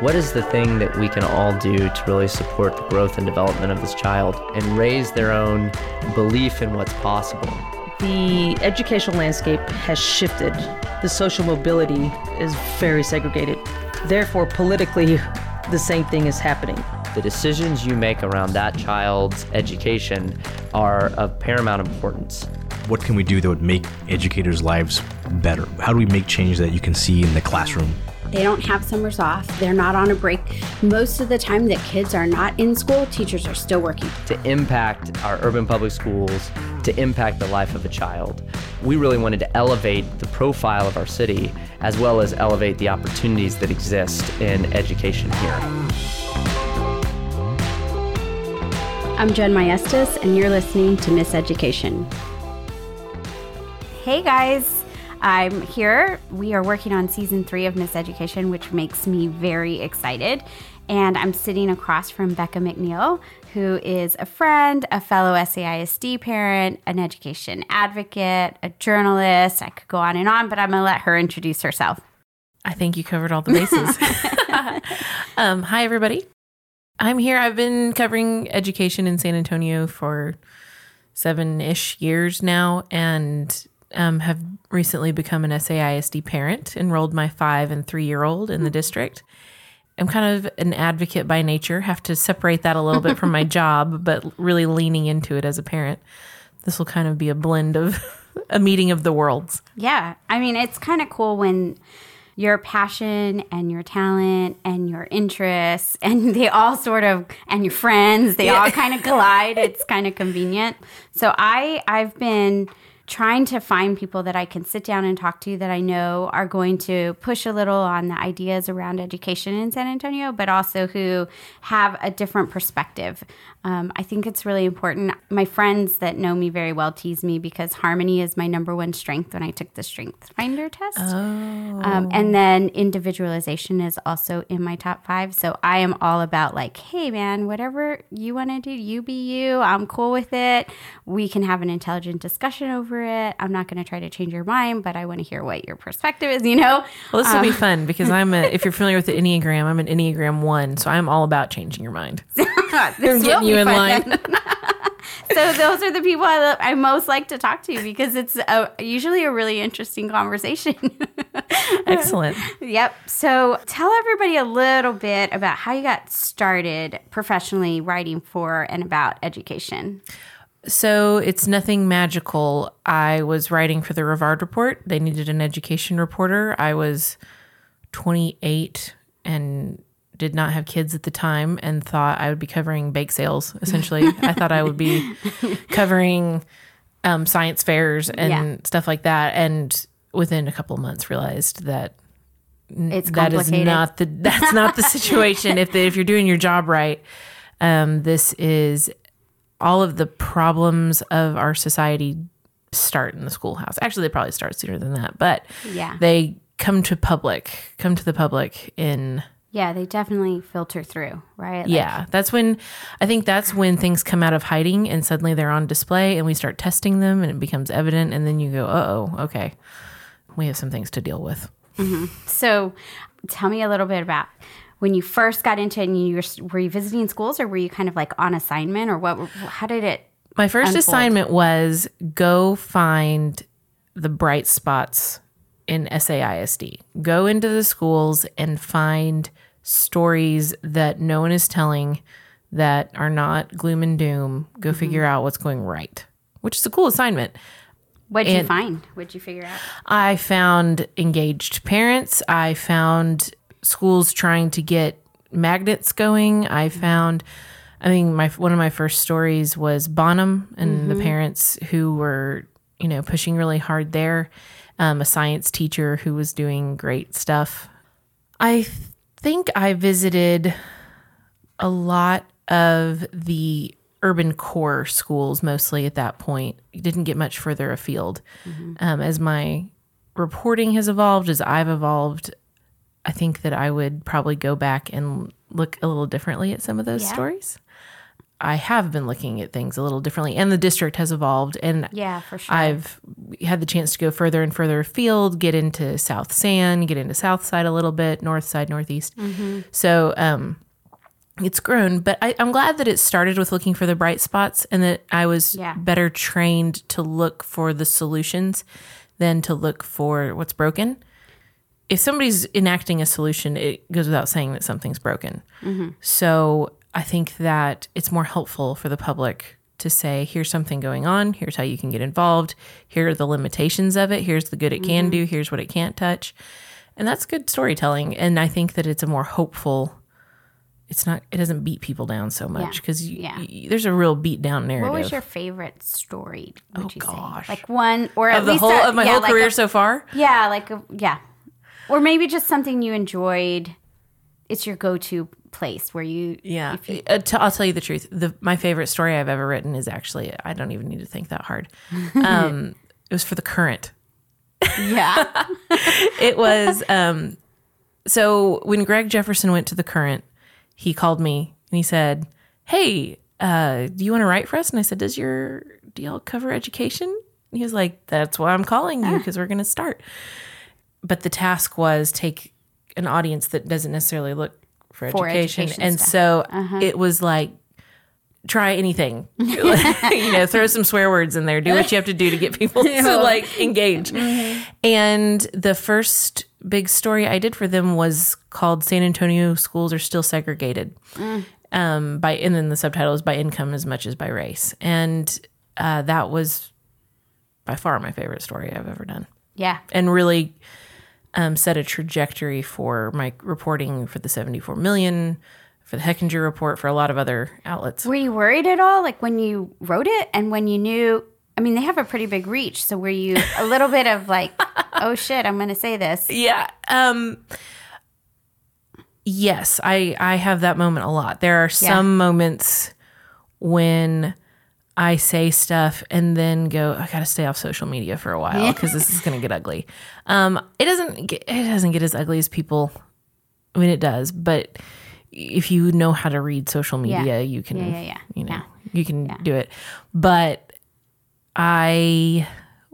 what is the thing that we can all do to really support the growth and development of this child and raise their own belief in what's possible? The educational landscape has shifted. The social mobility is very segregated. Therefore, politically, the same thing is happening. The decisions you make around that child's education are of paramount importance. What can we do that would make educators' lives better? How do we make change that you can see in the classroom? They don't have summers off. They're not on a break. Most of the time that kids are not in school, teachers are still working. To impact our urban public schools, to impact the life of a child. We really wanted to elevate the profile of our city as well as elevate the opportunities that exist in education here. I'm Jen Maestas, and you're listening to Miss Education. Hey guys, I'm here. We are working on season three of Miss Education, which makes me very excited. And I'm sitting across from Bekah McNeel, who is a friend, a fellow SAISD parent, an education advocate, a journalist. I could go on and on, but I'm going to let her introduce herself. I think you covered all the bases. um, hi, everybody. I'm here. I've been covering education in San Antonio for seven ish years now and um, have recently become an SAISD parent, enrolled my five and three year old in the district. I'm kind of an advocate by nature, have to separate that a little bit from my job, but really leaning into it as a parent. This will kind of be a blend of a meeting of the worlds. Yeah. I mean, it's kind of cool when your passion and your talent and your interests and they all sort of and your friends they yeah. all kind of collide it's kind of convenient so i i've been trying to find people that I can sit down and talk to that I know are going to push a little on the ideas around education in San Antonio, but also who have a different perspective. Um, I think it's really important. My friends that know me very well tease me because harmony is my number one strength when I took the Strength Finder test. Oh. Um, and then individualization is also in my top five. So I am all about like, hey man, whatever you want to do, you be you. I'm cool with it. We can have an intelligent discussion over it. I'm not going to try to change your mind, but I want to hear what your perspective is, you know? Well, this will be um, fun because I'm a, if you're familiar with the Enneagram, I'm an Enneagram one. So I'm all about changing your mind. this getting you in line. so those are the people I, I, most like to talk to because it's a, usually a really interesting conversation. Excellent. Yep. So tell everybody a little bit about how you got started professionally writing for and about education. So it's nothing magical. I was writing for the Rivard Report. They needed an education reporter. I was 28 and did not have kids at the time and thought I would be covering bake sales, essentially. I thought I would be covering um, science fairs and yeah. stuff like that. And within a couple of months realized that it's that is not the that's not the situation if the, if you're doing your job right um, this is all of the problems of our society start in the schoolhouse. Actually, they probably start sooner than that, but yeah, they come to public, come to the public in. Yeah, they definitely filter through, right? Like, yeah, that's when I think that's when things come out of hiding and suddenly they're on display and we start testing them and it becomes evident. And then you go, oh, okay, we have some things to deal with. Mm-hmm. So tell me a little bit about when you first got into it and you were, were you visiting schools or were you kind of like on assignment or what how did it my first unfold? assignment was go find the bright spots in SAISD. Go into the schools and find stories that no one is telling that are not gloom and doom. Go mm-hmm. figure out what's going right, which is a cool assignment. What did you find? What did you figure out? I found engaged parents. I found schools trying to get magnets going. I found, I mean, my one of my first stories was Bonham and mm-hmm. the parents who were, you know, pushing really hard there. Um, a science teacher who was doing great stuff. I think I visited a lot of the urban core schools mostly at that point. Didn't get much further afield. Mm-hmm. Um, as my reporting has evolved, as I've evolved, I think that I would probably go back and look a little differently at some of those yeah. stories. I have been looking at things a little differently, and the district has evolved. And yeah, for sure. I've had the chance to go further and further afield, get into South San, get into South Side a little bit, North Side, Northeast. So um, it's grown, but I, I'm glad that it started with looking for the bright spots and that I was Yeah. better trained to look for the solutions than to look for what's broken. If somebody's enacting a solution, it goes without saying that something's broken. So I think that it's more helpful for the public to say, here's something going on, here's how you can get involved, here are the limitations of it, here's the good it can mm-hmm. do, here's what it can't touch. And that's good storytelling. And I think that it's a more hopeful it's not it doesn't beat people down so much because Yeah. there's a real beat down narrative. What was your favorite story? Oh, gosh. say? Like one or at of the least whole a- of my yeah, whole like career a- so far? Yeah, like a, yeah, or maybe just something you enjoyed. It's your go-to place where you Yeah, you- Uh, t- I'll tell you the truth. The my favorite story I've ever written is actually I don't even need to think that hard. Um, it was for the current. yeah It was um, so when Greg Jefferson went to the current, he called me and he said, "Hey, uh, do you want to write for us?" And I said, "Does your do y'all cover education?" And he was like, "That's why I'm calling you because we're going to start." But the task was take an audience that doesn't necessarily look for, For education, education and stuff. Uh-huh. so it was like try anything you know throw some swear words in there do what you have to do to get people to like engage Mm-hmm. and the first big story i did for them was called san antonio schools are still segregated Mm. um by and then the subtitle is by income as much as by race and uh, that was by far my favorite story i've ever done yeah and really um, set a trajectory for my reporting for the 74 million for the Hechinger report for a lot of other outlets Were you worried at all, like when you wrote it and when you knew? I mean, they have a pretty big reach. So were you a little bit of like, oh shit, I'm going to say this? Yeah. Um yes, I I have that moment a lot. There are some moments when I say stuff and then go, I got to stay off social media for a while because this is going to get ugly. Um, it doesn't get, it doesn't get as ugly as people. I mean, it does, but if you know how to read social media, Yeah. you can, Yeah, yeah, yeah. you know, you can do it. But I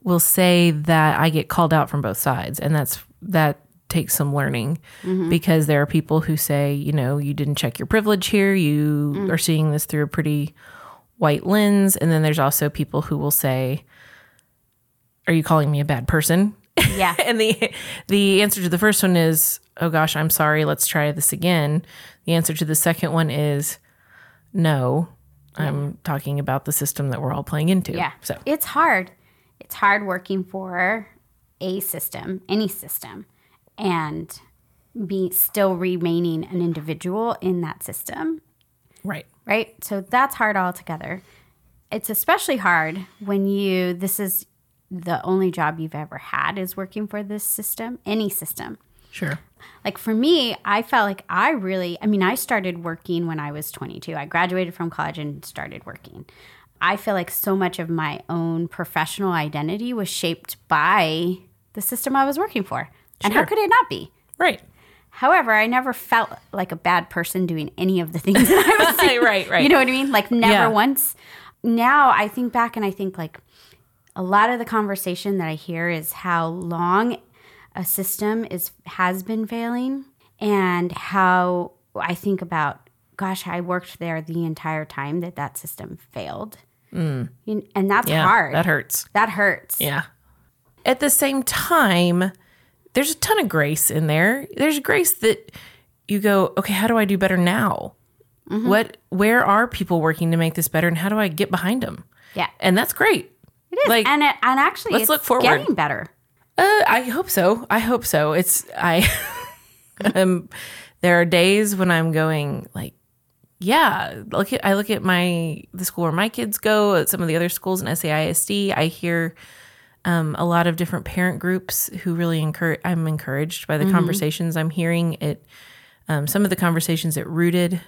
will say that I get called out from both sides, and that's that takes some learning because there are people who say, you know, you didn't check your privilege here. You are seeing this through a pretty white lens, and then there's also people who will say, "Are you calling me a bad person?" Yeah. and the the answer to the first one is, "Oh gosh, I'm sorry. Let's try this again." The answer to the second one is, "No." I'm talking about the system that we're all playing into. Yeah. So it's hard. It's hard working for a system, any system, and be still remaining an individual in that system, right. Right? So that's hard altogether. It's especially hard when you this is the only job you've ever had is working for this system, any system. Sure. Like for me, I felt like I really, I mean, I started working when I was 22. I graduated from college and started working. I feel like so much of my own professional identity was shaped by the system I was working for. And how could it not be? Right. However, I never felt like a bad person doing any of the things that I was doing. right, right. You know what I mean? Like never Yeah. once. Now I think back and I think like a lot of the conversation that I hear is how long a system is has been failing and how I think about gosh, I worked there the entire time that that system failed. You- And that's Mm. Yeah. hard. That hurts. That hurts. Yeah. At the same time, there's a ton of grace in there. There's grace that you go, okay, how do I do better now? Mm-hmm. What, where are people working to make this better, and how do I get behind them? Yeah. And that's great. It is. Like, and it, and actually let's it's look forward. getting better. Uh, I hope so. I hope so. It's I. um, there are days when I'm going like, yeah. Look at I look at my the school where my kids go. At some of the other schools in SAISD, I hear um, a lot of different parent groups who really encourage. I'm encouraged by the conversations I'm hearing. It um, some of the conversations at Rooted,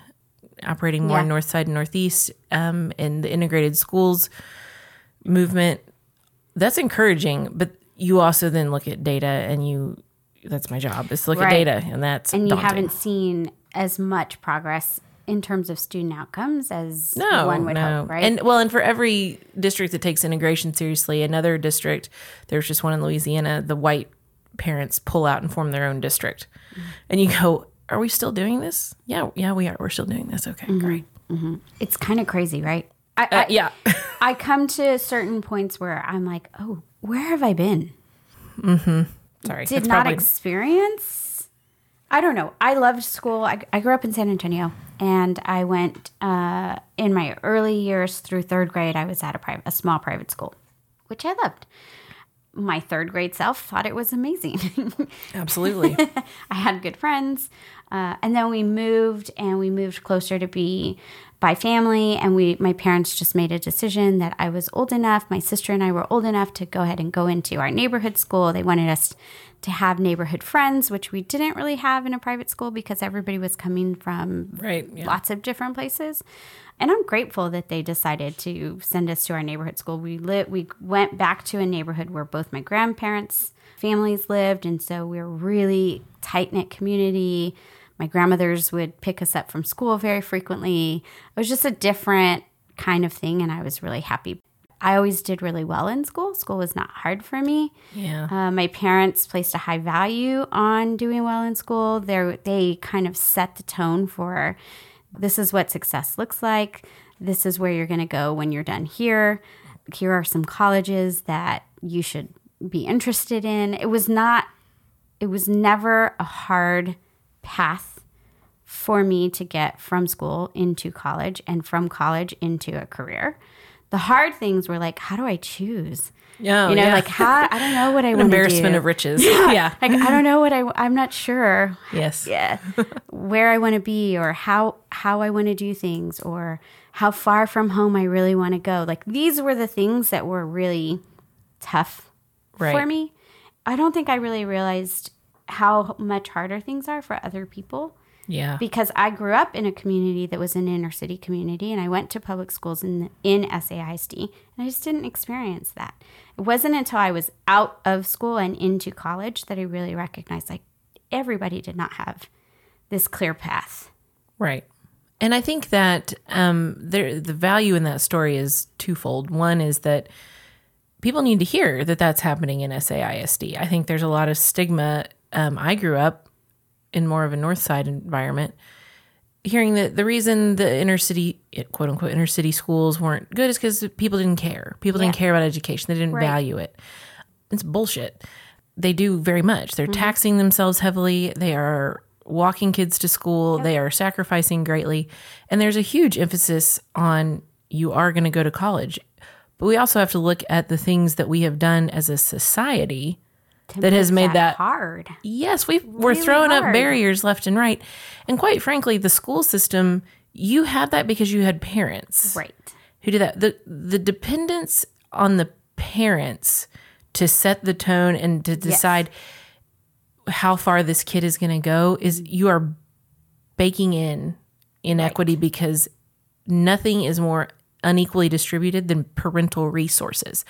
operating more Yeah. north side and northeast, um, and the integrated schools movement that's encouraging but you also then look at data and you that's my job is to look Right. at data and that's and you daunting. haven't seen as much progress in terms of student outcomes as No, one would no. hope, right? And well, and for every district that takes integration seriously, another district, there's just one in Louisiana, the white parents pull out and form their own district. Mm-hmm. And you go, Are we still doing this? Yeah, yeah, we are. We're still doing this. Okay, mm-hmm. great. Mm-hmm. it's kind of crazy, right? I, Uh, I, yeah. I come to certain points where I'm like, oh, where have I been? Sorry. Did not probably- experience. I don't know. I loved school. I, I grew up in San Antonio, and I went uh, in my early years through third grade. I was at a private, a small private school, which I loved. My third grade self thought it was amazing. Absolutely. I had good friends. Uh, and then we moved and we moved closer to be by family. And we, my parents just made a decision that I was old enough. My sister and I were old enough to go ahead and go into our neighborhood school. They wanted us to have neighborhood friends, which we didn't really have in a private school because everybody was coming from Right, yeah. lots of different places. And I'm grateful that they decided to send us to our neighborhood school. We lit, we went back to a neighborhood where both my grandparents' families lived, and so we were really tight knit community. My grandmothers would pick us up from school very frequently. It was just a different kind of thing, and I was really happy. I always did really well in school. School was not hard for me. yeah. Uh, my parents placed a high value on doing well in school. They they kind of set the tone for this is what success looks like. This is where you're going to go when you're done here. Here are some colleges that you should be interested in. It was not. It was never a hard path for me to get from school into college and from college into a career. The hard things were like, how do I choose? Yeah, oh, you know, yeah. like how I don't know what I An want to do. embarrassment of riches. Yeah. Like I don't know what I I'm not sure. Yes. Yeah, where I want to be or how how I want to do things or how far from home I really want to go. Like these were the things that were really tough for me. I don't think I really realized how much harder things are for other people Yeah. because I grew up in a community that was an inner city community and I went to public schools in in SAISD and I just didn't experience that. It wasn't until I was out of school and into college that I really recognized like everybody did not have this clear path. Right. And I think that um, there, the value in that story is twofold. One is that people need to hear that that's happening in SAISD. I think there's a lot of stigma. Um, I grew up in more of a North Side environment, hearing that the reason the inner city, quote unquote, inner city schools weren't good is because people didn't care. People didn't care about education. They didn't Right. value it. It's bullshit. They do very much. They're taxing themselves heavily. They are walking kids to school. They are sacrificing greatly. And there's a huge emphasis on you are going to go to college. But we also have to look at the things that we have done as a society that has made that hard. Yes, we we're Really throwing up barriers left and right. And quite frankly, the school system, you had that because you had parents Right. who did that. The the dependence on the parents to set the tone and to decide how far this kid is going to go is you are baking in inequity because nothing is more unequally distributed than parental resources.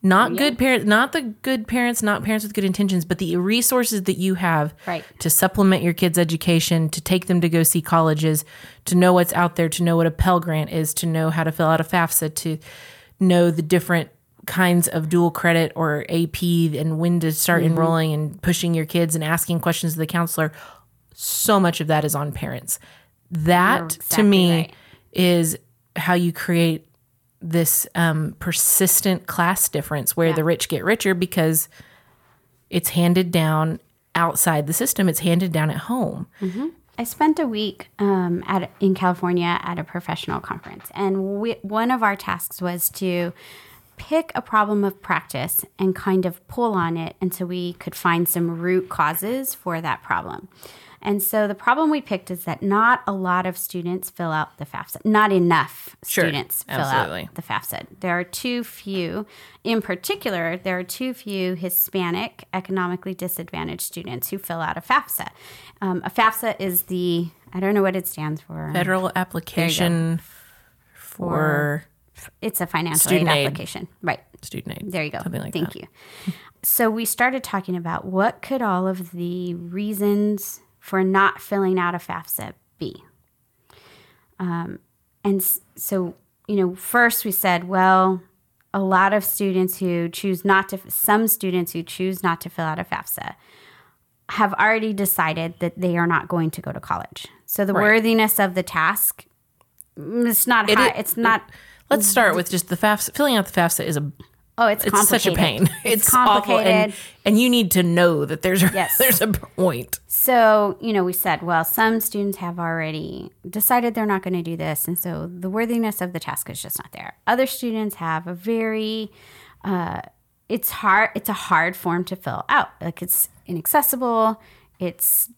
Not good parents, not the good parents, not parents with good intentions, but the resources that you have Right. to supplement your kids' education, to take them to go see colleges, to know what's out there, to know what a Pell Grant is, to know how to fill out a FAFSA, to know the different kinds of dual credit or AP and when to start Mm-hmm. enrolling and pushing your kids and asking questions to the counselor. So much of that is on parents. That to me right. is how you create this um, persistent class difference where the rich get richer because it's handed down outside the system. It's handed down at home. I spent a week um, at in California at a professional conference, and we, one of our tasks was to pick a problem of practice and kind of pull on it until we could find some root causes for that problem. And so the problem we picked is that not a lot of students fill out the FAFSA. Not enough Sure, students fill absolutely. out the FAFSA. There are too few, in particular, there are too few Hispanic economically disadvantaged students who fill out a FAFSA. Um, a FAFSA is the, I don't know what it stands for. Federal application for It's a financial Student aid aid. application. Right. student aid. There you go. Something like Thank that. you. So we started talking about what could all of the reasons for not filling out a FAFSA B. Um, and so, you know, first we said, well, a lot of students who choose not to, some students who choose not to fill out a FAFSA have already decided that they are not going to go to college. So the Right. worthiness of the task, mm, it's not high. i- it's not. Let's start with just the FAFSA. Filling out the FAFSA is a Oh, it's it's such a pain. It's, awful, complicated. and, and you need to know that there's a, Yes. there's a point. So, you know, we said, well, some students have already decided they're not going to do this. And so the worthiness of the task is just not there. Other students have a very, uh, it's hard, it's a hard form to fill out. Like it's inaccessible, it's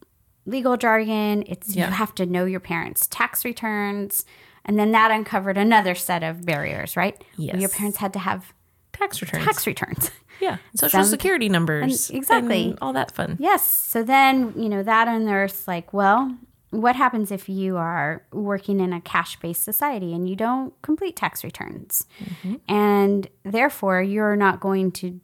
legal jargon, it's Yeah. you have to know your parents' tax returns. And then that uncovered another set of barriers, right? Yes. Your parents had to have Tax returns. tax returns. yeah. Social Some- security numbers. and- exactly. and all that fun. Yes. So then, you know, that unearths like, well, what happens if you are working in a cash based society and you don't complete tax returns? Mm-hmm. And therefore, you're not going to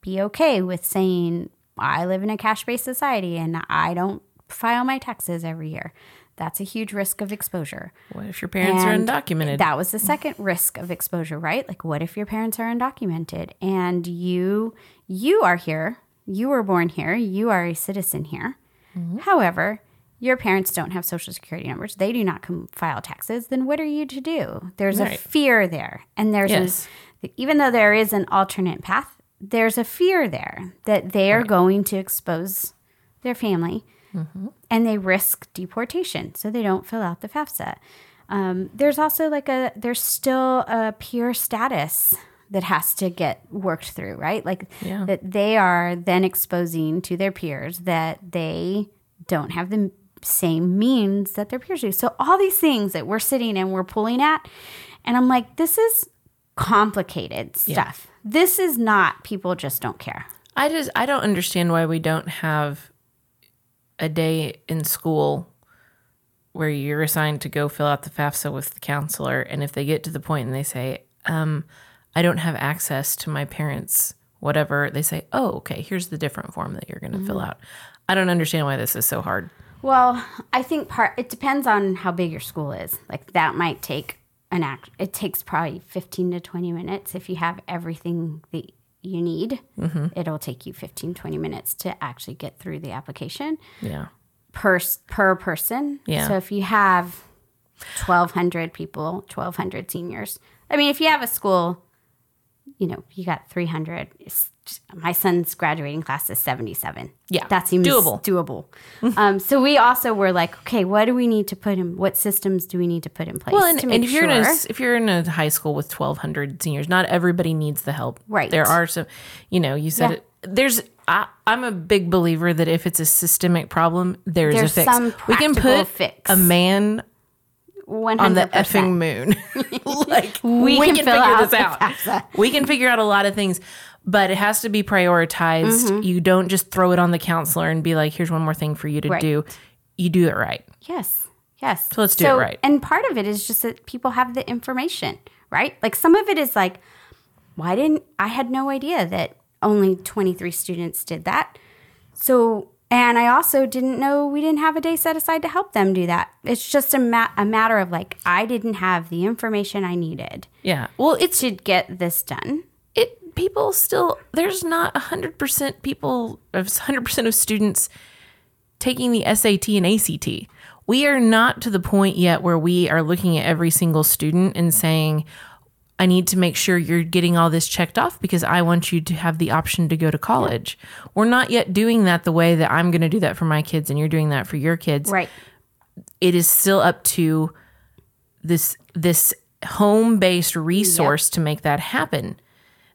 be okay with saying, I live in a cash based society and I don't file my taxes every year. That's a huge risk of exposure. What if your parents are undocumented? That was the second risk of exposure, right? Like what if your parents are undocumented and you you are here, you were born here, you are a citizen here. Mm-hmm. However, your parents don't have social security numbers. They do not com- file taxes. Then what are you to do? There's a fear there. And there's Yes. a, even though there is an alternate path, there's a fear there that they are going to expose their family and they risk deportation, so they don't fill out the FAFSA. Um, there's also like a there's still a peer status that has to get worked through, right? Like Yeah. that they are then exposing to their peers that they don't have the same means that their peers do. So all these things that we're sitting and we're pulling at, and I'm like, this is complicated stuff. This is not people just don't care. I just I don't understand why we don't have a day in school where you're assigned to go fill out the FAFSA with the counselor, and if they get to the point and they say, um, "I don't have access to my parents," whatever, they say, "Oh, okay, here's the different form that you're going to fill out." I don't understand why this is so hard. Well, I think part it depends on how big your school is. Like that might take an act. It takes probably fifteen to twenty minutes if you have everything that you need. Mm-hmm. It'll take you 15, 20 minutes to actually get through the application Yeah, per per person. Yeah. So if you have twelve hundred people, twelve hundred seniors. I mean, if you have a school, you know, you got three hundred. My son's graduating class is seventy-seven. Yeah. that seems Doable. Doable. um, so we also were like, okay, what do we need to put in? What systems do we need to put in place well, and, and if you're sure? in a if you're in a high school with 1,200 seniors, not everybody needs the help. Right. There are some, you know, you said Yeah. it. There's, I, I'm a big believer that if it's a systemic problem, there's, There's a fix. we can put fix. a man One on the effing moon. like We can fill out the out. We can figure out a lot of things, but it has to be prioritized. Mm-hmm. You don't just throw it on the counselor and be like, "Here's one more thing for you to Right. do." You do it right. Yes. Yes. So let's do it right. And part of it is just that people have the information, right? Like some of it is like, why didn't I had no idea that only 23 students did that. So, and I also didn't know we didn't have a day set aside to help them do that. It's just a, ma- a matter of like, I didn't have the information I needed Yeah. Well, it should get this done. it people still there's not 100% people of 100% of students taking the SAT and ACT. We are not to the point yet where we are looking at every single student and saying I need to make sure you're getting all this checked off because I want you to have the option to go to college. We're not yet doing that the way that I'm going to do that for my kids and you're doing that for your kids Right. it is still up to this this home based resource to make that happen.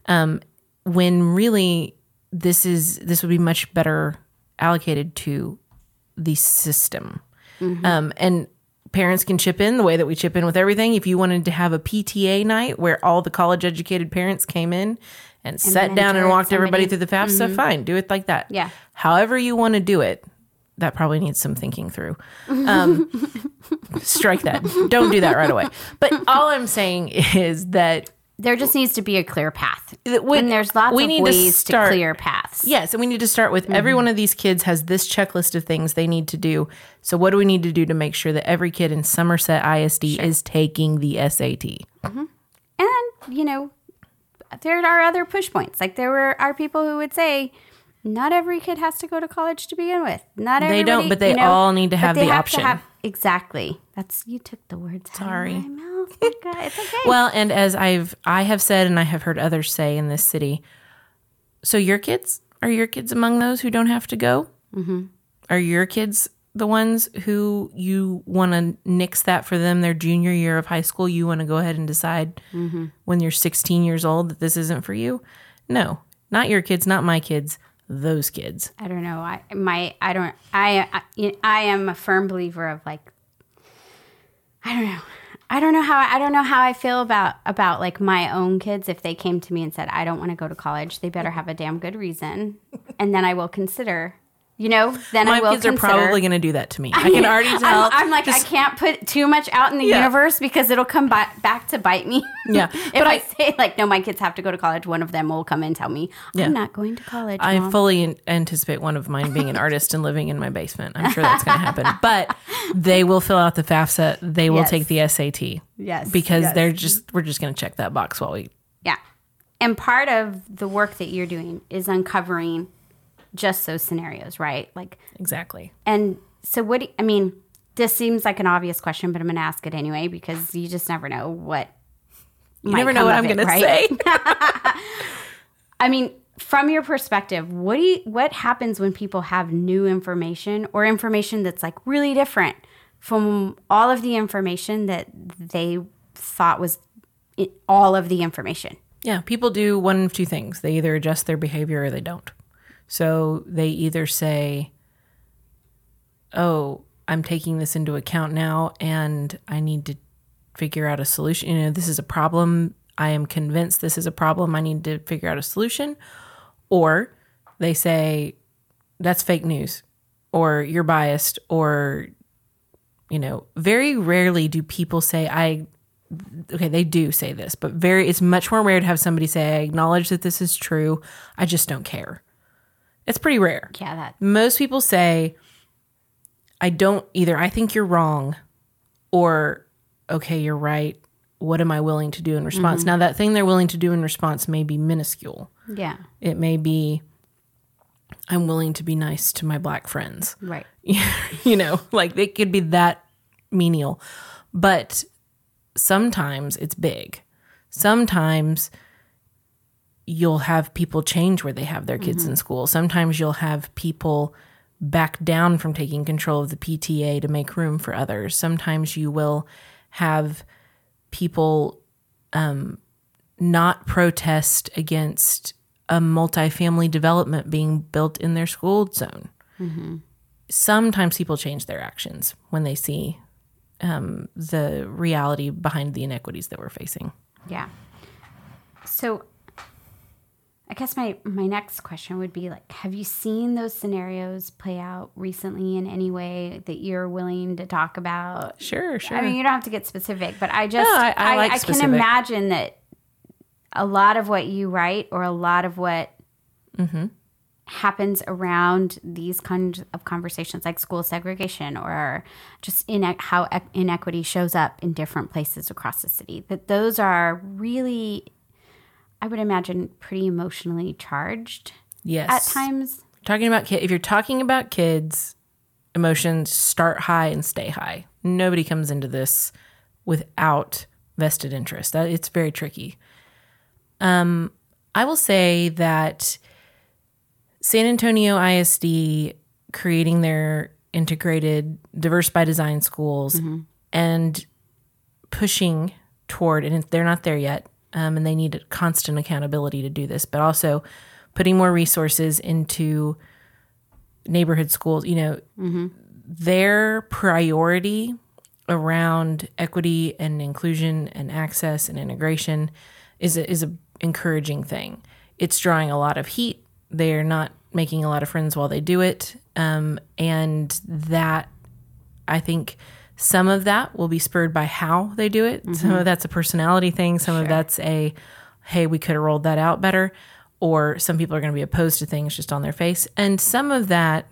Um, when really this is this would be much better allocated to the system. Um, and parents can chip in the way that we chip in with everything. If you wanted to have a PTA night where all the college educated parents came in and, sat down and walked everybody through the FAFSA, fine, do it like that. Yeah. However you want to do it, that probably needs some thinking through. Um, strike that. Don't do that right away. But all I'm saying is that there just needs to be a clear path. When- and there's lots we of need ways to, start- clear paths. Yes, and we need to start with every mm-hmm. one of these kids has this checklist of things they need to do. So what do we need to do to make sure that every kid in Somerset ISD is taking the SAT? Mm-hmm. And, you know, there are other push points. Like there were are people who would say not every kid has to go to college to begin with. Not They don't, but they you know, all need to have they the to option. have- exactly. That's you took the words Sorry. out of my mouth. My God, it's okay. Well, and as I've I have said and I have heard others say in this city, so your kids are your kids among those who don't have to go? Mm-hmm. Are your kids the ones who you want to nix that for them their junior year of high school? You want to go ahead and decide when you're 16 years old that this isn't for you? No, not your kids, not my kids, those kids. I don't know. I my I don't I I, I am a firm believer of like I don't know. I don't know how I don't know how I feel about about like my own kids if they came to me and said I don't want to go to college. They better have a damn good reason, and then I will consider. You know, then I My will kids are probably going to do that to me. I can already tell. I'm, I'm like Just- I can't put too much out in the Yeah. universe because it'll come ba- back to bite me. Yeah. if But I, I- say like no, my kids have to go to college, one of them will come and tell me Yeah. I'm not going to college. I Mom." fully anticipate one of mine being an artist and living in my basement. I'm sure that's going to happen. But they will fill out the FAFSA. They will Yes. take the SAT. Yes, Because yes. they're just we're just going to check that box while we Yeah. And part of the work that you're doing is uncovering just those scenarios, right? Like, exactly. and so what do I mean, this seems like an obvious question, but I'm going to ask it anyway because you just never know what. You never know what I'm going to say. I mean, from your perspective, what do you, what happens when people have new information or information that's like really different from all of the information that they thought was it, all of the information? Yeah, people do one of two things. They either adjust their behavior or they don't. So they either say, "Oh, I'm taking this into account now and I need to figure out a solution. You know, this is a problem. I am convinced this is a problem. I need to figure out a solution." Or they say, "That's fake news." Or you're biased or you know, very rarely do people say I okay, they do say this, but very it's much more rare to have somebody say, I acknowledge that this is true. I just don't care. It's pretty rare. Yeah, that Most people say, I don't either I think you're wrong or okay, you're right. What am I willing to do in response? Mm-hmm. Now that thing they're willing to do in response may be minuscule. yeah, It may be I'm willing to be nice to my black friends right. you know, like it could be that menial. But sometimes it's big. Sometimes you'll have people change where they have their kids in school. Sometimes you'll have people back down from taking control of the PTA to make room for others. Sometimes you will have people um, not protest against a multifamily development being built in their school zone sometimes people change their actions when they see um, the reality behind the inequities that we're facing. Yeah. So I guess my my next question would be like have you seen those scenarios play out recently in any way that you're willing to talk about? Sure, sure. I mean, you don't have to get specific, but I just No, I- I like can imagine that a lot of what you write or a lot of what Mm-hmm. happens around these kinds of conversations, like school segregation or just in how inequity shows up in different places across the city, that those are really, I would imagine, pretty emotionally charged yes. at times. Talking about kids, if you're talking about kids, emotions start high and stay high. Nobody comes into this without vested interest. That it's very tricky. Um, I will say that San Antonio ISD creating their integrated diverse by design schools and pushing toward and they're not there yet um, and they need constant accountability to do this but also putting more resources into neighborhood schools you know their priority around equity and inclusion and access and integration is a, is a encouraging thing. It's drawing a lot of heat. They're not making a lot of friends while they do it. Um, and that I think Some of that will be spurred by how they do it. Some of that's a personality thing. Some of that's a, hey, we could have rolled that out better. Or some people are going to be opposed to things just on their face. And some of that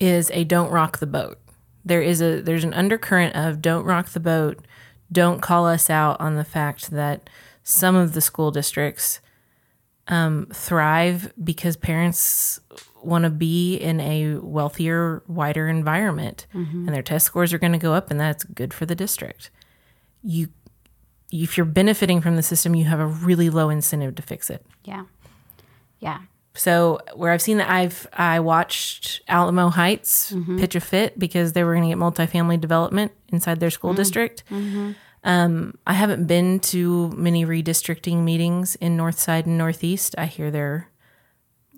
is a don't rock the boat. There is a there's an undercurrent of don't rock the boat. Don't call us out on the fact that some of the school districts um, thrive because parents want to be in a wealthier, wider environment, mm-hmm. and their test scores are going to go up, and that's good for the district. You, if you're benefiting from the system, you have a really low incentive to fix it. Yeah. Yeah. So where I've seen that, I've I watched Alamo Heights mm-hmm. pitch a fit because they were going to get multifamily development inside their school mm. district. Mm-hmm. Um, I haven't been to many redistricting meetings in North Side and Northeast. I hear they're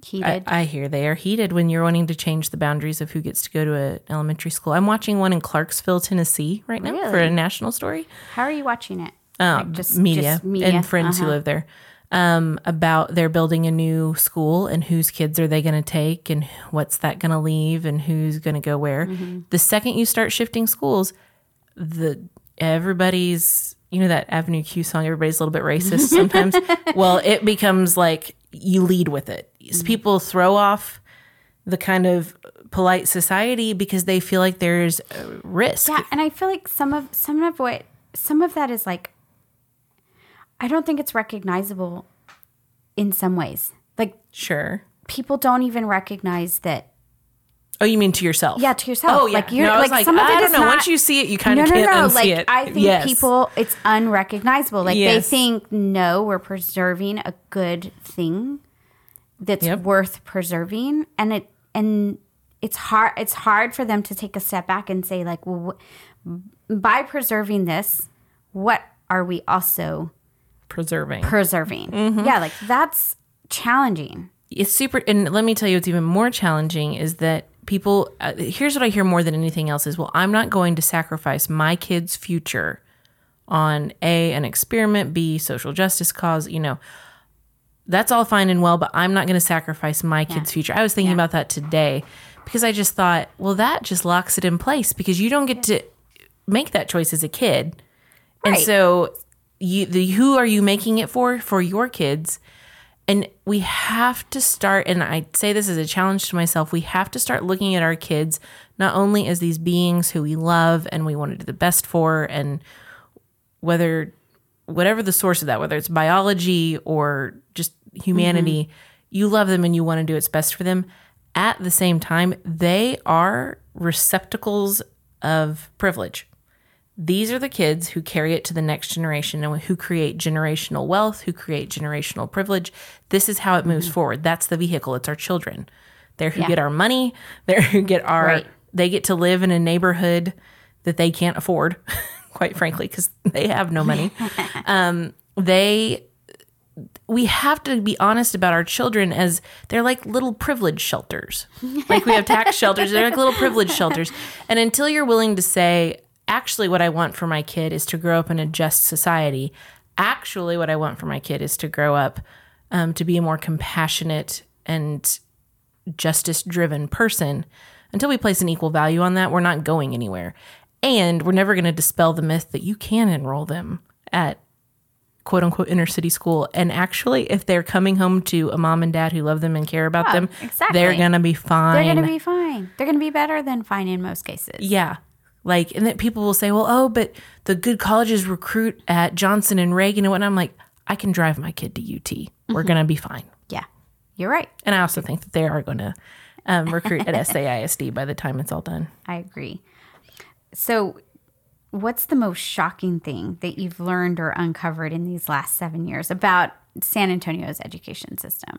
Heated. I, I hear they are heated when you're wanting to change the boundaries of who gets to go to an elementary school. I'm watching one in Clarksville, Tennessee, right now for a national story How are you watching it? um, Like, media, just and friends who Uh-huh. live there um, about they're building a new school and whose kids are they going to take and what's that going to leave and who's going to go where. Mm-hmm. The second you start shifting schools, the everybody's you know that Avenue Q song. Everybody's a little bit racist sometimes. well, it becomes like you lead with it. Mm-hmm. People throw off the kind of polite society because they feel like there's a risk. Yeah, and I feel like some of some of what some of that is like I don't think it's recognizable in some ways. Like Sure. people don't even recognize that Oh, you mean to yourself? Yeah, to yourself. Oh, yeah. Like you're No, was like, some of I it don't know. not- Once you see it, you kind no, of no, can't no. unsee Like it. I think Yes. people, it's unrecognizable. Like Yes. they think, no, we're preserving a good thing that's Yep. worth preserving, and it and it's hard. It's hard for them to take a step back and say, like, well, wh- by preserving this, what are we also preserving. preserving? Mm-hmm. Yeah, like that's challenging. it's super and let me tell you what's even more challenging is that people uh, here's what i hear more than anything else is well i'm not going to sacrifice my kids future on a an experiment b social justice cause you know. That's all fine and well but i'm not going to sacrifice my kids future. I was thinking about that today because i just thought well that just locks it in place because you don't get to make that choice as a kid. And so you the who are you making it for? For your kids and we have to start, and I say this as a challenge to myself, we have to start looking at our kids not only as these beings who we love and we want to do the best for, and whether, whatever the source of that, whether it's biology or just humanity, mm-hmm. you love them and you want to do what's best for them. At the same time, they are receptacles of privilege these are the kids who carry it to the next generation and who create generational wealth, who create generational privilege. This is how it moves forward. That's the vehicle. It's our children. They're who Yeah. get our money. They're who get our. Right. They get to live in a neighborhood that they can't afford, quite frankly, because they have no money. um, they. We have to be honest about our children as they're like little privilege shelters. Like we have tax shelters, they're like little privilege shelters. And until you're willing to say, actually, what I want for my kid is to grow up in a just society, actually, what I want for my kid is to grow up um, to be a more compassionate and justice driven person. Until we place an equal value on that, we're not going anywhere. And we're never going to dispel the myth that you can enroll them at quote unquote inner city school. And actually, if they're coming home to a mom and dad who love them and care about Oh, them, exactly. they're going to be fine. They're going to be fine. They're going to be better than fine in most cases. Yeah. Like, and then people will say, well, oh, but the good colleges recruit at Johnson and Reagan and whatnot. I'm like, I can drive my kid to UT. Mm-hmm. We're going to be fine. Yeah, you're right. And I also think that they are going to um, recruit at SAISD by the time it's all done. I agree. So, what's the most shocking thing that you've learned or uncovered in these last seven years about San Antonio's education system?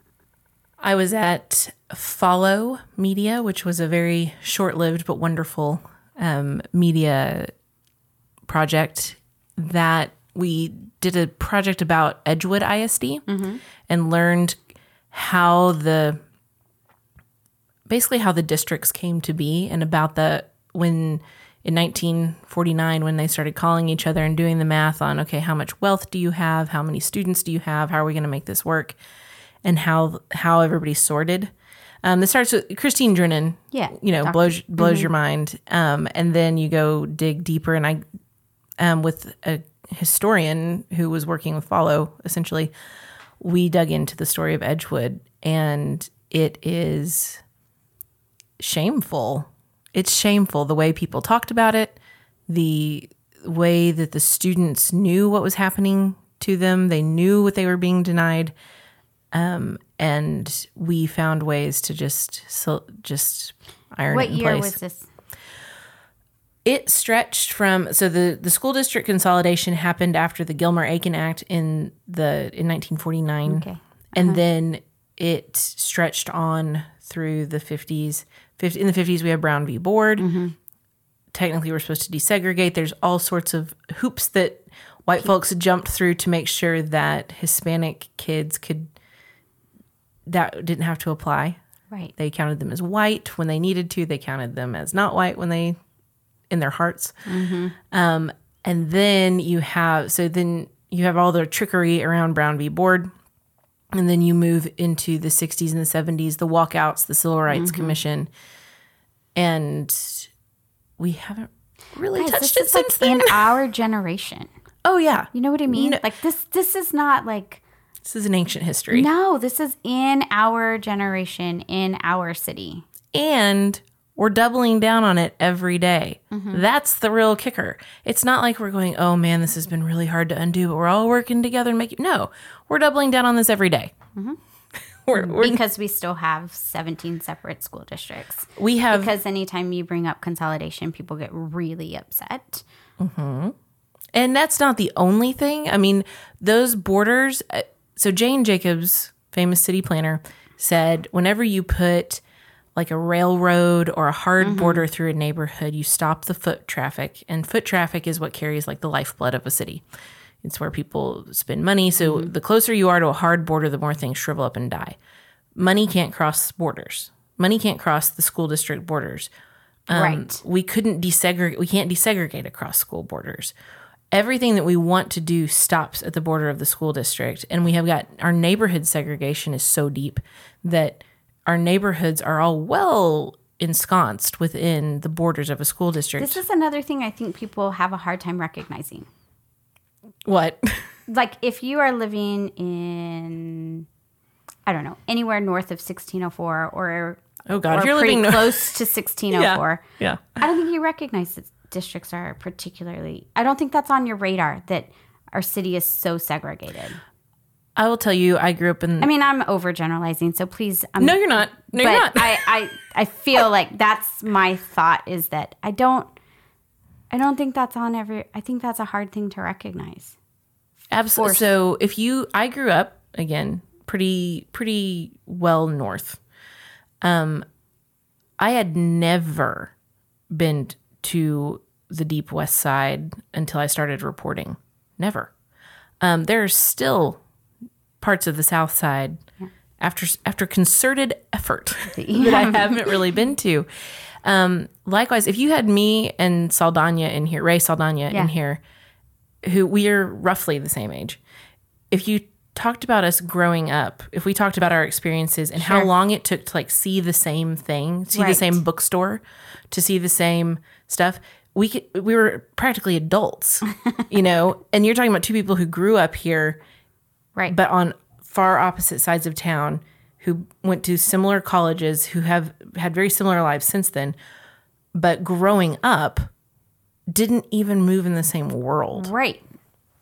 I was at Folo Media, which was a very short lived but wonderful um, media project that we did a project about Edgewood ISD and learned how the basically how the districts came to be and about the when in 1949 when they started calling each other and doing the math on okay how much wealth do you have? How many students do you have? How are we going to make this work? And how how everybody's sorted Um, this starts with Christine Drennon. Yeah, you know, Dr. blows blows your mind. Um, and then you go dig deeper, and I, um, with a historian who was working with Folo, essentially, we dug into the story of Edgewood, and it is shameful. It's shameful the way people talked about it, the way that the students knew what was happening to them. They knew what they were being denied, um, and we found ways to just so, just iron What it in year place. was this? It stretched from so the the school district consolidation happened after the Gilmer Aikin Act in the in 1949. Okay. Uh-huh. And then it stretched on through the 50s. 50, in the 50s we have Brown v. Board. Mm-hmm. Technically we're supposed to desegregate. There's all sorts of hoops that white folks jumped through to make sure that Hispanic kids could that didn't have to apply. Right. They counted them as white when they needed to. They counted them as not white when they, in their hearts. Um, and then you have so then you have all the trickery around Brown v. Board, and then you move into the '60s and the '70s, the walkouts, the Civil Rights Commission, and we haven't really Guys, touched it since like then. in our generation. oh yeah, You know what I mean? No. Like this. This is not like this is an ancient history, no. This is in our generation in our city. and we're doubling down on it every day. Mm-hmm. That's the real kicker. It's not like we're going, oh man, this has been really hard to undo, but we're all working together and make it. No, we're doubling down on this every day. Mm-hmm. we're, we're, because we still have 17 separate school districts. we have Because anytime you bring up consolidation, people get really upset. Mm-hmm. And that's not the only thing. I mean, those borders. Uh, So Jane Jacobs, famous city planner, said whenever you put like a railroad or a hard mm-hmm. border through a neighborhood, you stop the foot traffic, and foot traffic is what carries like the lifeblood of a city. It's where people spend money. So mm-hmm. the closer you are to a hard border, the more things shrivel up and die. Money can't cross borders. Money can't cross the school district borders um, right. we couldn't desegregate we can't desegregate across school borders everything that we want to do stops at the border of the school district. And we have got our neighborhood segregation is so deep that our neighborhoods are all well ensconced within the borders of a school district. This is another thing I think people have a hard time recognizing. what? Like if you are living in, I don't know, anywhere north of 1604 or oh god or if you're pretty living close to 1604, yeah. I don't think you recognize that districts are particularly. I don't think that's on your radar that our city is so segregated. i will tell you i grew up in I mean, I'm overgeneralizing, so please. I'm, no you're not no but you're not I, I, I feel like that's my thought is that I don't, I don't think that's on every. I think that's a hard thing to recognize. Absolutely. So if you, I grew up again pretty pretty well north. Um, I had never been to the deep west side until I started reporting. Never. Um, there are still parts of the south side after after concerted effort that I haven't really been to. Um, likewise, if you had me and Saldana in here, Rey Saldana Yeah. in here, who we are roughly the same age. If you talked about us growing up, if we talked about our experiences and how long it took to like see the same thing, see the same bookstore, to see the same stuff, we could, we were practically adults, you know. And you're talking about two people who grew up here, Right. but on far opposite sides of town, who went to similar colleges, who have had very similar lives since then, but growing up didn't even move in the same world. Right.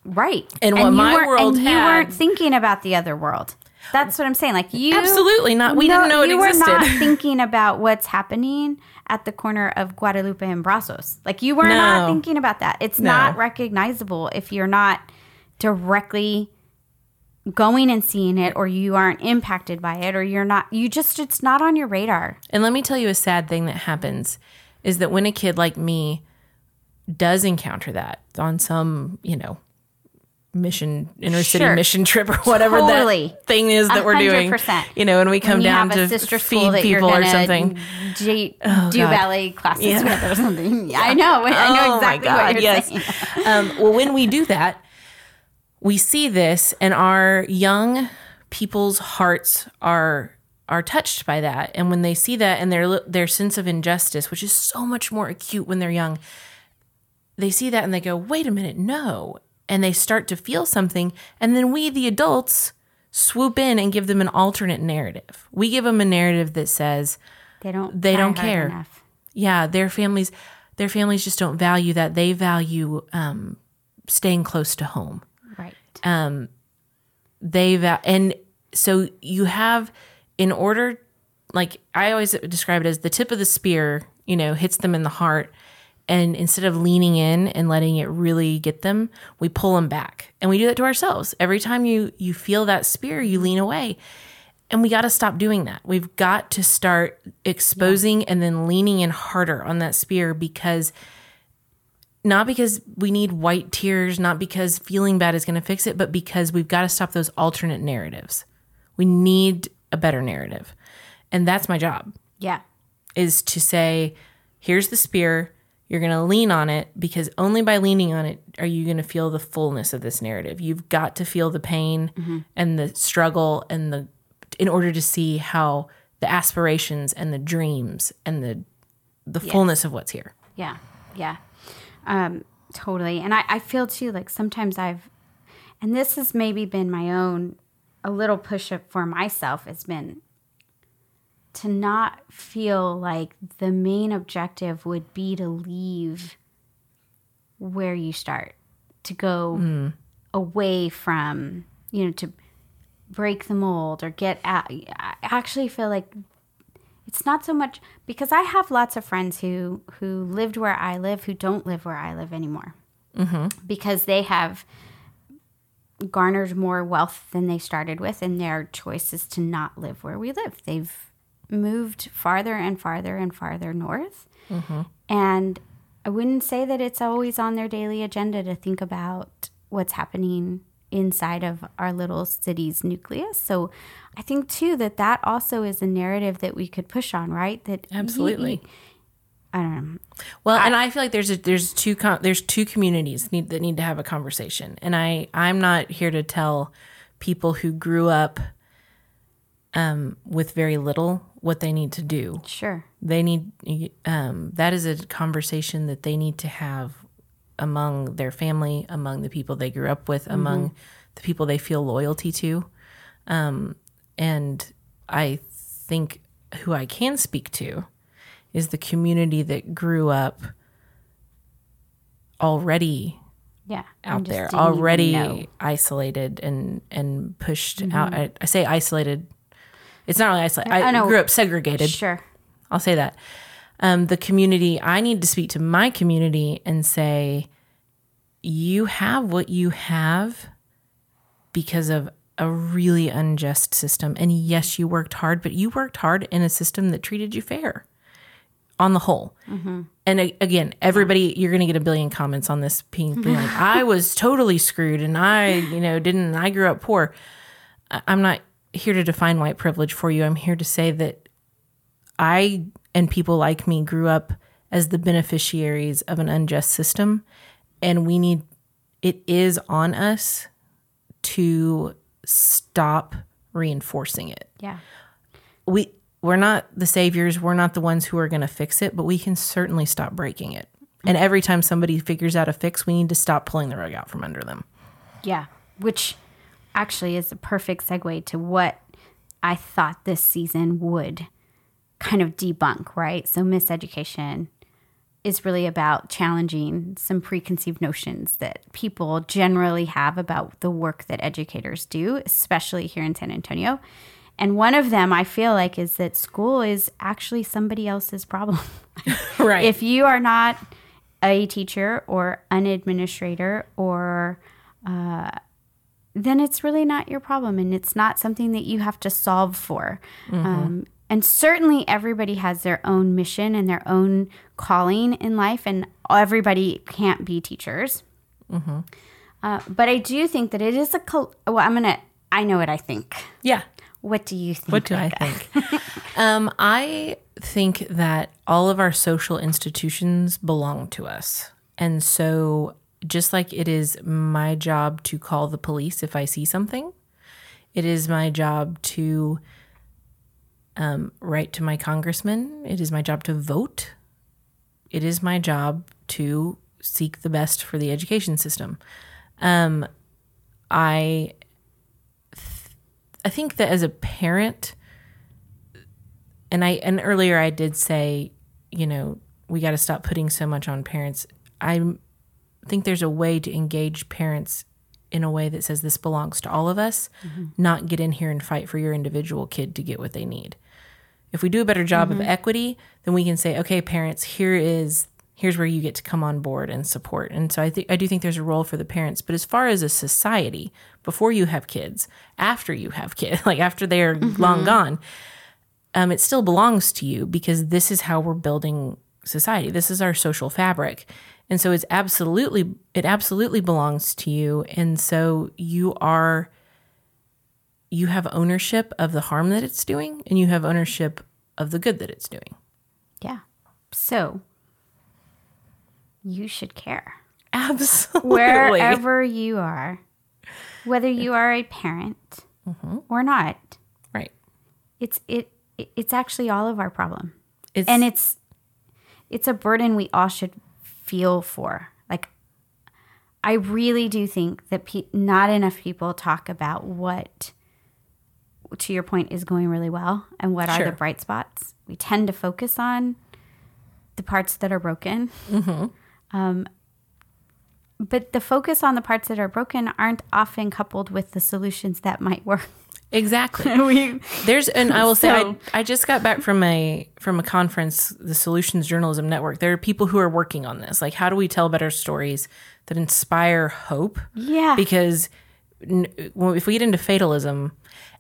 Right. And what you my world and you weren't thinking about the other world. That's what I'm saying. Like you Absolutely not. We didn't know it you existed. were not thinking about what's happening at the corner of Guadalupe and Brazos. Like you were not thinking about that. It's No. not recognizable if you're not directly going and seeing it or you aren't impacted by it or you're not you just it's not on your radar. And let me tell you a sad thing that happens is that when a kid like me does encounter that on some, you know, mission inner city Sure. mission trip or whatever Totally. that thing is that we're doing. You know, and we come down to sister feed people or something. J- do God. ballet classes Yeah. with or something. I know. I know Oh my exactly God, what you're yes. saying. um, well, when we do that, we see this, and our young people's hearts are are touched by that and when they see that and their their sense of injustice which is so much more acute when they're young they see that and they go wait a minute no and they start to feel something and then we the adults swoop in and give them an alternate narrative we give them a narrative that says They don't. They don't care. enough. yeah their families their families just don't value that they value um, staying close to home Right. they va- and so you have in order like i always describe it as the tip of the spear you know hits them in the heart and instead of leaning in and letting it really get them we pull them back and we do that to ourselves every time you you feel that spear you lean away and we got to stop doing that we've got to start exposing and then leaning in harder on that spear because not because we need white tears, not because feeling bad is going to fix it, but because we've got to stop those alternate narratives. We need a better narrative. And that's my job Yeah. is to say, here's the spear. You're going to lean on it because only by leaning on it are you going to feel the fullness of this narrative. You've got to feel the pain and the struggle and the in order to see how the aspirations and the dreams and the the fullness of what's here. Yeah. Yeah. Um, totally. And I, I feel too like sometimes I've, and this has maybe been my own, a little push up for myself has been to not feel like the main objective would be to leave where you start, to go mm. away from, you know, to break the mold or get out. I actually feel like it's not so much because I have lots of friends who who lived where I live who don't live where I live anymore mm-hmm. because they have garnered more wealth than they started with, and their choice is to not live where we live. They've moved farther and farther and farther north, mm-hmm. and I wouldn't say that it's always on their daily agenda to think about what's happening inside of our little city's nucleus. So I think too that that also is a narrative that we could push on, right? That Absolutely. I don't know. Well, and I feel like there's a, there's two com- there's two communities need, that need to have a conversation, and I I'm not here to tell people who grew up um, with very little what they need to do. Sure. They need um, that is a conversation that they need to have among their family, among the people they grew up with, among the people they feel loyalty to, um, and I think who I can speak to is the community that grew up already Yeah. out there, didn't even know. already isolated and and pushed out. I, I say isolated. It's not really isolated. I, I know. grew up segregated. Sure. I'll say that. Um, the community, I need to speak to my community and say, you have what you have because of a really unjust system. And yes, you worked hard, but you worked hard in a system that treated you fair on the whole. And a- again, everybody, you're going to get a billion comments on this being, being like, I was totally screwed and I, you know, didn't, I grew up poor. I'm not here to define white privilege for you. I'm here to say that I and people like me grew up as the beneficiaries of an unjust system. And we need, it is on us to stop reinforcing it. Yeah. We, we're not the saviors. We're not the ones who are going to fix it, but we can certainly stop breaking it. And every time somebody figures out a fix, we need to stop pulling the rug out from under them. Yeah. Which actually is a perfect segue to what I thought this season would kind of debunk, right? So, miseducation is really about challenging some preconceived notions that people generally have about the work that educators do, especially here in San Antonio. And one of them I feel like is that school is actually somebody else's problem. Right. if you are not a teacher or an administrator or uh, then it's really not your problem and it's not something that you have to solve for. Um, and certainly everybody has their own mission and their own calling in life and everybody can't be teachers. Uh, but i do think that it is a col- well i'm gonna i know what i think. Yeah. what do you think? What do I think? um, I think that all of our social institutions belong to us. And so, just like it is my job to call the police if I see something, it is my job to um, write to my congressman. It is my job to vote. It is my job to seek the best for the education system. Um, I, th- I think that as a parent, and I and earlier I did say, you know, we got to stop putting so much on parents. I think there's a way to engage parents in a way that says this belongs to all of us, mm-hmm. not get in here and fight for your individual kid to get what they need. If we do a better job of mm-hmm. equity, then we can say, okay, parents, here is here's where you get to come on board and support. And so I think I do think there's a role for the parents. But as far as a society, before you have kids, after you have kids, like after they are mm-hmm. long gone, um, it still belongs to you because this is how we're building society. This is our social fabric. And so it's absolutely it absolutely belongs to you. And so you are you have ownership of the harm that it's doing and you have ownership of the good that it's doing. Yeah. So you should care. Absolutely. Wherever you are, whether you are a parent Mm-hmm. or not, Right. it's it it's actually all of our problem. It's, and it's it's a burden we all should feel for. Like i really do think that pe- not enough people talk about what to your point is going really well and what are the bright spots. We tend to focus on the parts that are broken. Um, but the focus on the parts that are broken aren't often coupled with the solutions that might work exactly. we, There's and I will say So- I, I just got back from a from a conference, the Solutions Journalism Network. There are people who are working on this. Like how do we tell better stories that inspire hope? yeah Because n- if we get into fatalism,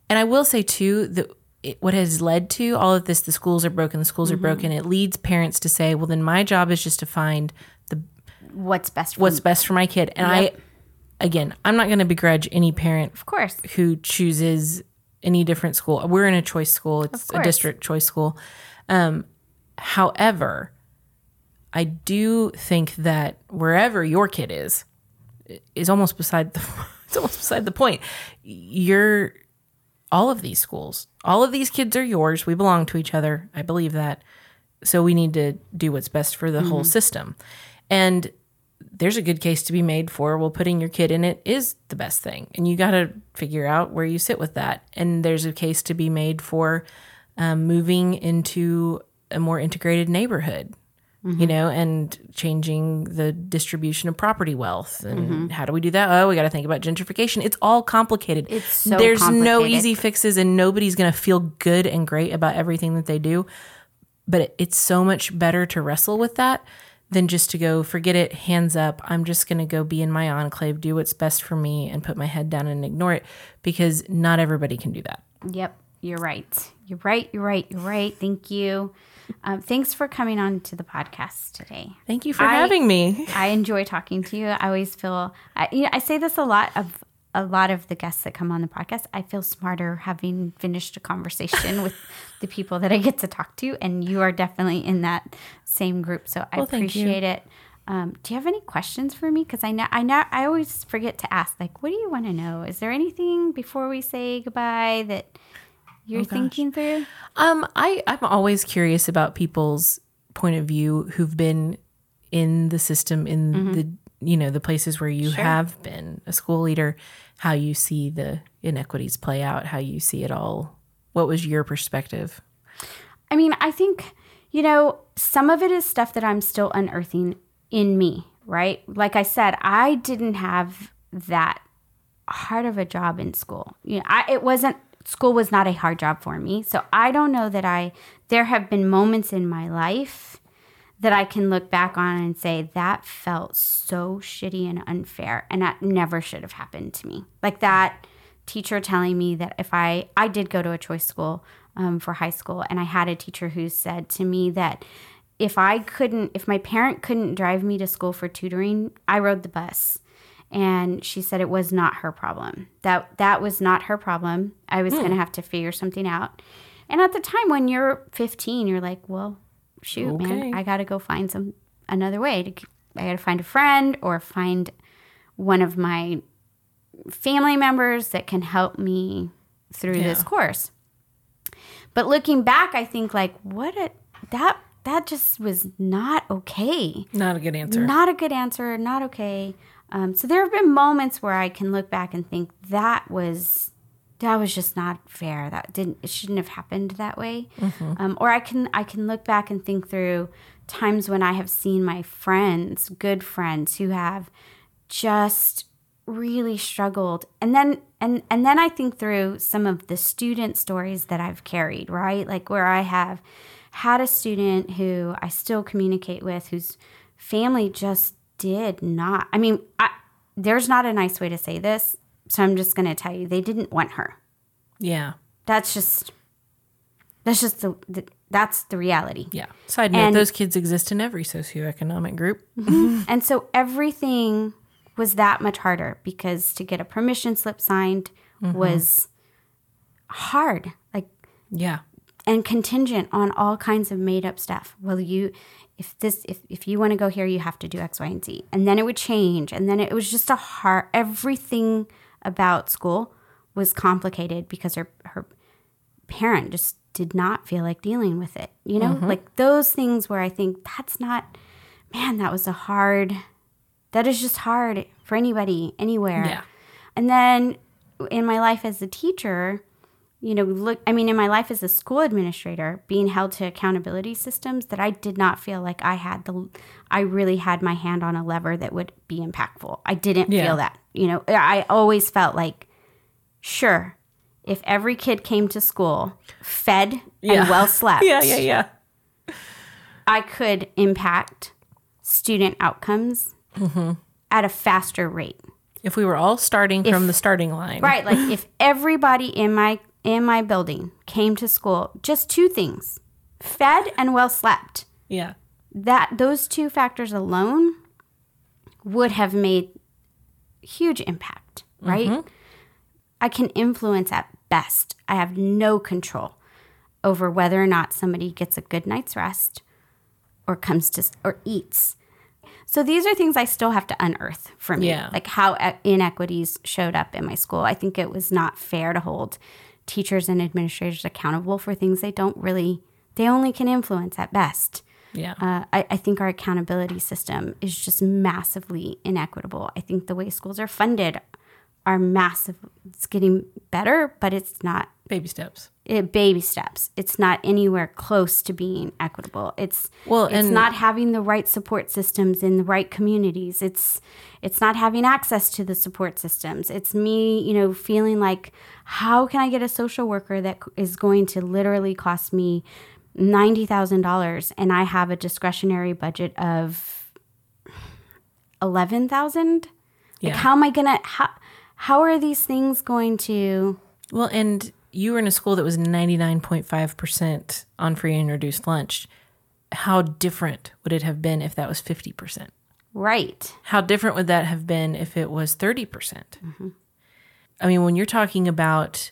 and I will say too that it, what has led to all of this, the schools are broken, the schools are mm-hmm. broken. It leads parents to say, well, then my job is just to find the what's best for what's best for my kid. And I, again, I'm not going to begrudge any parent of course who chooses any different school. We're in a choice school. It's a district choice school. Um, however, I do think that wherever your kid is is almost beside the it's almost beside the point. You're all of these schools, all of these kids are yours. We belong to each other. I believe that. So we need to do what's best for the whole system. And there's a good case to be made for well putting your kid in it is the best thing. And you got to figure out where you sit with that. And there's a case to be made for um, moving into a more integrated neighborhood you know and changing the distribution of property wealth. And how do we do that? Oh we got to think about gentrification. It's all complicated. It's so there's no easy fixes and nobody's going to feel good and great about everything that they do. But it- it's so much better to wrestle with that than just to go forget it hands up i'm just going to go be in my enclave do what's best for me and put my head down and ignore it because not everybody can do that Yep, you're right. You're right. You're right. You're right. Thank you. Um, thanks for coming on to the podcast today. thank you for I- having me I enjoy talking to you. I always feel, I, you know, I say this a lot of a lot of the guests that come on the podcast. I feel smarter having finished a conversation with the people that I get to talk to, and you are definitely in that same group. So I Well, appreciate it. Um, do you have any questions for me? Because I know I know I always forget to ask. Like, what do you want to know? Is there anything before we say goodbye that you're thinking through? Um, I I'm always curious about people's point of view who've been in the system in the you know the places where you have been a school leader, how you see the inequities play out, how you see it all. What was your perspective? I mean, I think, you know, some of it is stuff that I'm still unearthing in me, right? Like I said, I didn't have that hard of a job in school. You know, I, it wasn't, school was not a hard job for me. So I don't know that I, there have been moments in my life that I can look back on and say that felt so shitty and unfair and that never should have happened to me. Like that teacher telling me that if I I did go to a choice school um, for high school and I had a teacher who said to me that if I couldn't if my parent couldn't drive me to school for tutoring, I rode the bus. And she said it was not her problem. That that was not her problem. I was going to have to figure something out. And at the time when you're 15, you're like, well, shoot, Okay. man, I got to go find some another way to. I got to find a friend or find one of my family members that can help me through this course. But looking back, I think like what a that that just was not okay. Not a good answer. Not a good answer. Not okay. Um, so there have been moments where I can look back and think that was that was just not fair. That didn't it shouldn't have happened that way. Um, or I can I can look back and think through times when I have seen my friends, good friends, who have just really struggled and then and and then I think through some of the student stories that I've carried, right? Like where I have had a student who I still communicate with whose family just did not. I mean, I, there's not a nice way to say this, so I'm just going to tell you they didn't want her. yeah. That's just that's just the, the that's the reality. Yeah. Side note, And- those kids exist in every socioeconomic group. Mm-hmm. And so everything was that much harder because to get a permission slip signed mm-hmm. was hard. Like Yeah. and contingent on all kinds of made up stuff. Well, you if this if, if you want to go here, you have to do X, Y, and Z. And then it would change. And then it was just a hard everything about school was complicated because her her parent just did not feel like dealing with it. You know? Mm-hmm. Like those things where I think that's not man, that was a hard that is just hard for anybody anywhere. Yeah. And then in my life as a teacher, you know, look, I mean, in my life as a school administrator, being held to accountability systems that I did not feel like I had the, I really had my hand on a lever that would be impactful. I didn't Yeah. feel that. You know, I always felt like, sure, if every kid came to school fed Yeah. and well slept, Yeah. Yeah. Yeah. I could impact student outcomes Mm-hmm. at a faster rate. If we were all starting from the starting line. Right, like if everybody in my in my building came to school, just two things: fed and well slept. Yeah. That those two factors alone would have made huge impact, right? Mm-hmm. I can influence at best. I have no control over whether or not somebody gets a good night's rest or comes to or eats. So these are things I still have to unearth for me, Yeah. like how inequities showed up in my school. I think it was not fair to hold teachers and administrators accountable for things they don't really, they only can influence at best. Yeah. Uh, I, I think our accountability system is just massively inequitable. I think the way schools are funded are massive. It's getting better, but it's not Baby steps. It, baby steps. It's not anywhere close to being equitable. It's Well, it's not having the right support systems in the right communities. It's it's not having access to the support systems. It's me, you know, feeling like how can I get a social worker that is going to literally cost me ninety thousand dollars and I have a discretionary budget of eleven thousand? Like Yeah. how am I gonna how how are these things going to Well, and you were in a school that was 99.5% on free and reduced lunch. How different would it have been if that was 50%? right? How different would that have been if it was 30%? percent mm-hmm. I mean, when you're talking about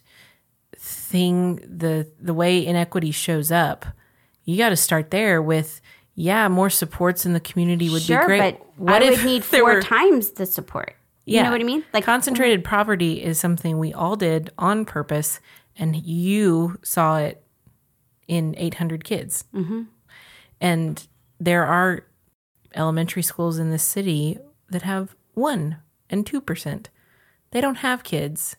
thing the the way inequity shows up, you got to start there with yeah, more supports in the community would sure, be great. but what I would need four were- times the support. You know what I mean? Like concentrated poverty is something we all did on purpose, and you saw it in 800 kids. Mm-hmm. And there are elementary schools in this city that have one and two percent. They don't have kids.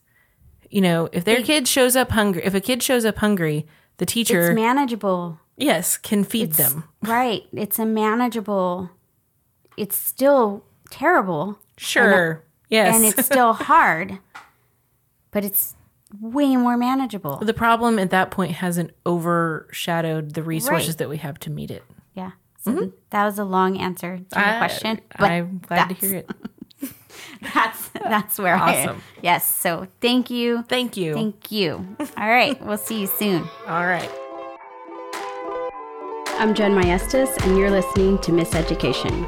You know, if their kid shows up hungry, if a kid shows up hungry, the teacher, it's manageable. yes, can feed them. Right. It's a manageable. It's still terrible Sure. yes. and it's still hard, but it's way more manageable. the problem at that point hasn't overshadowed the resources Right. that we have to meet it. Yeah. So mm-hmm. that was a long answer to your I- question. but I'm glad to hear it. That's that's where Awesome. I Yes. So thank you. Thank you. Thank you. All right. We'll see you soon. All right. I'm Jen Maestas, and you're listening to Miss Education.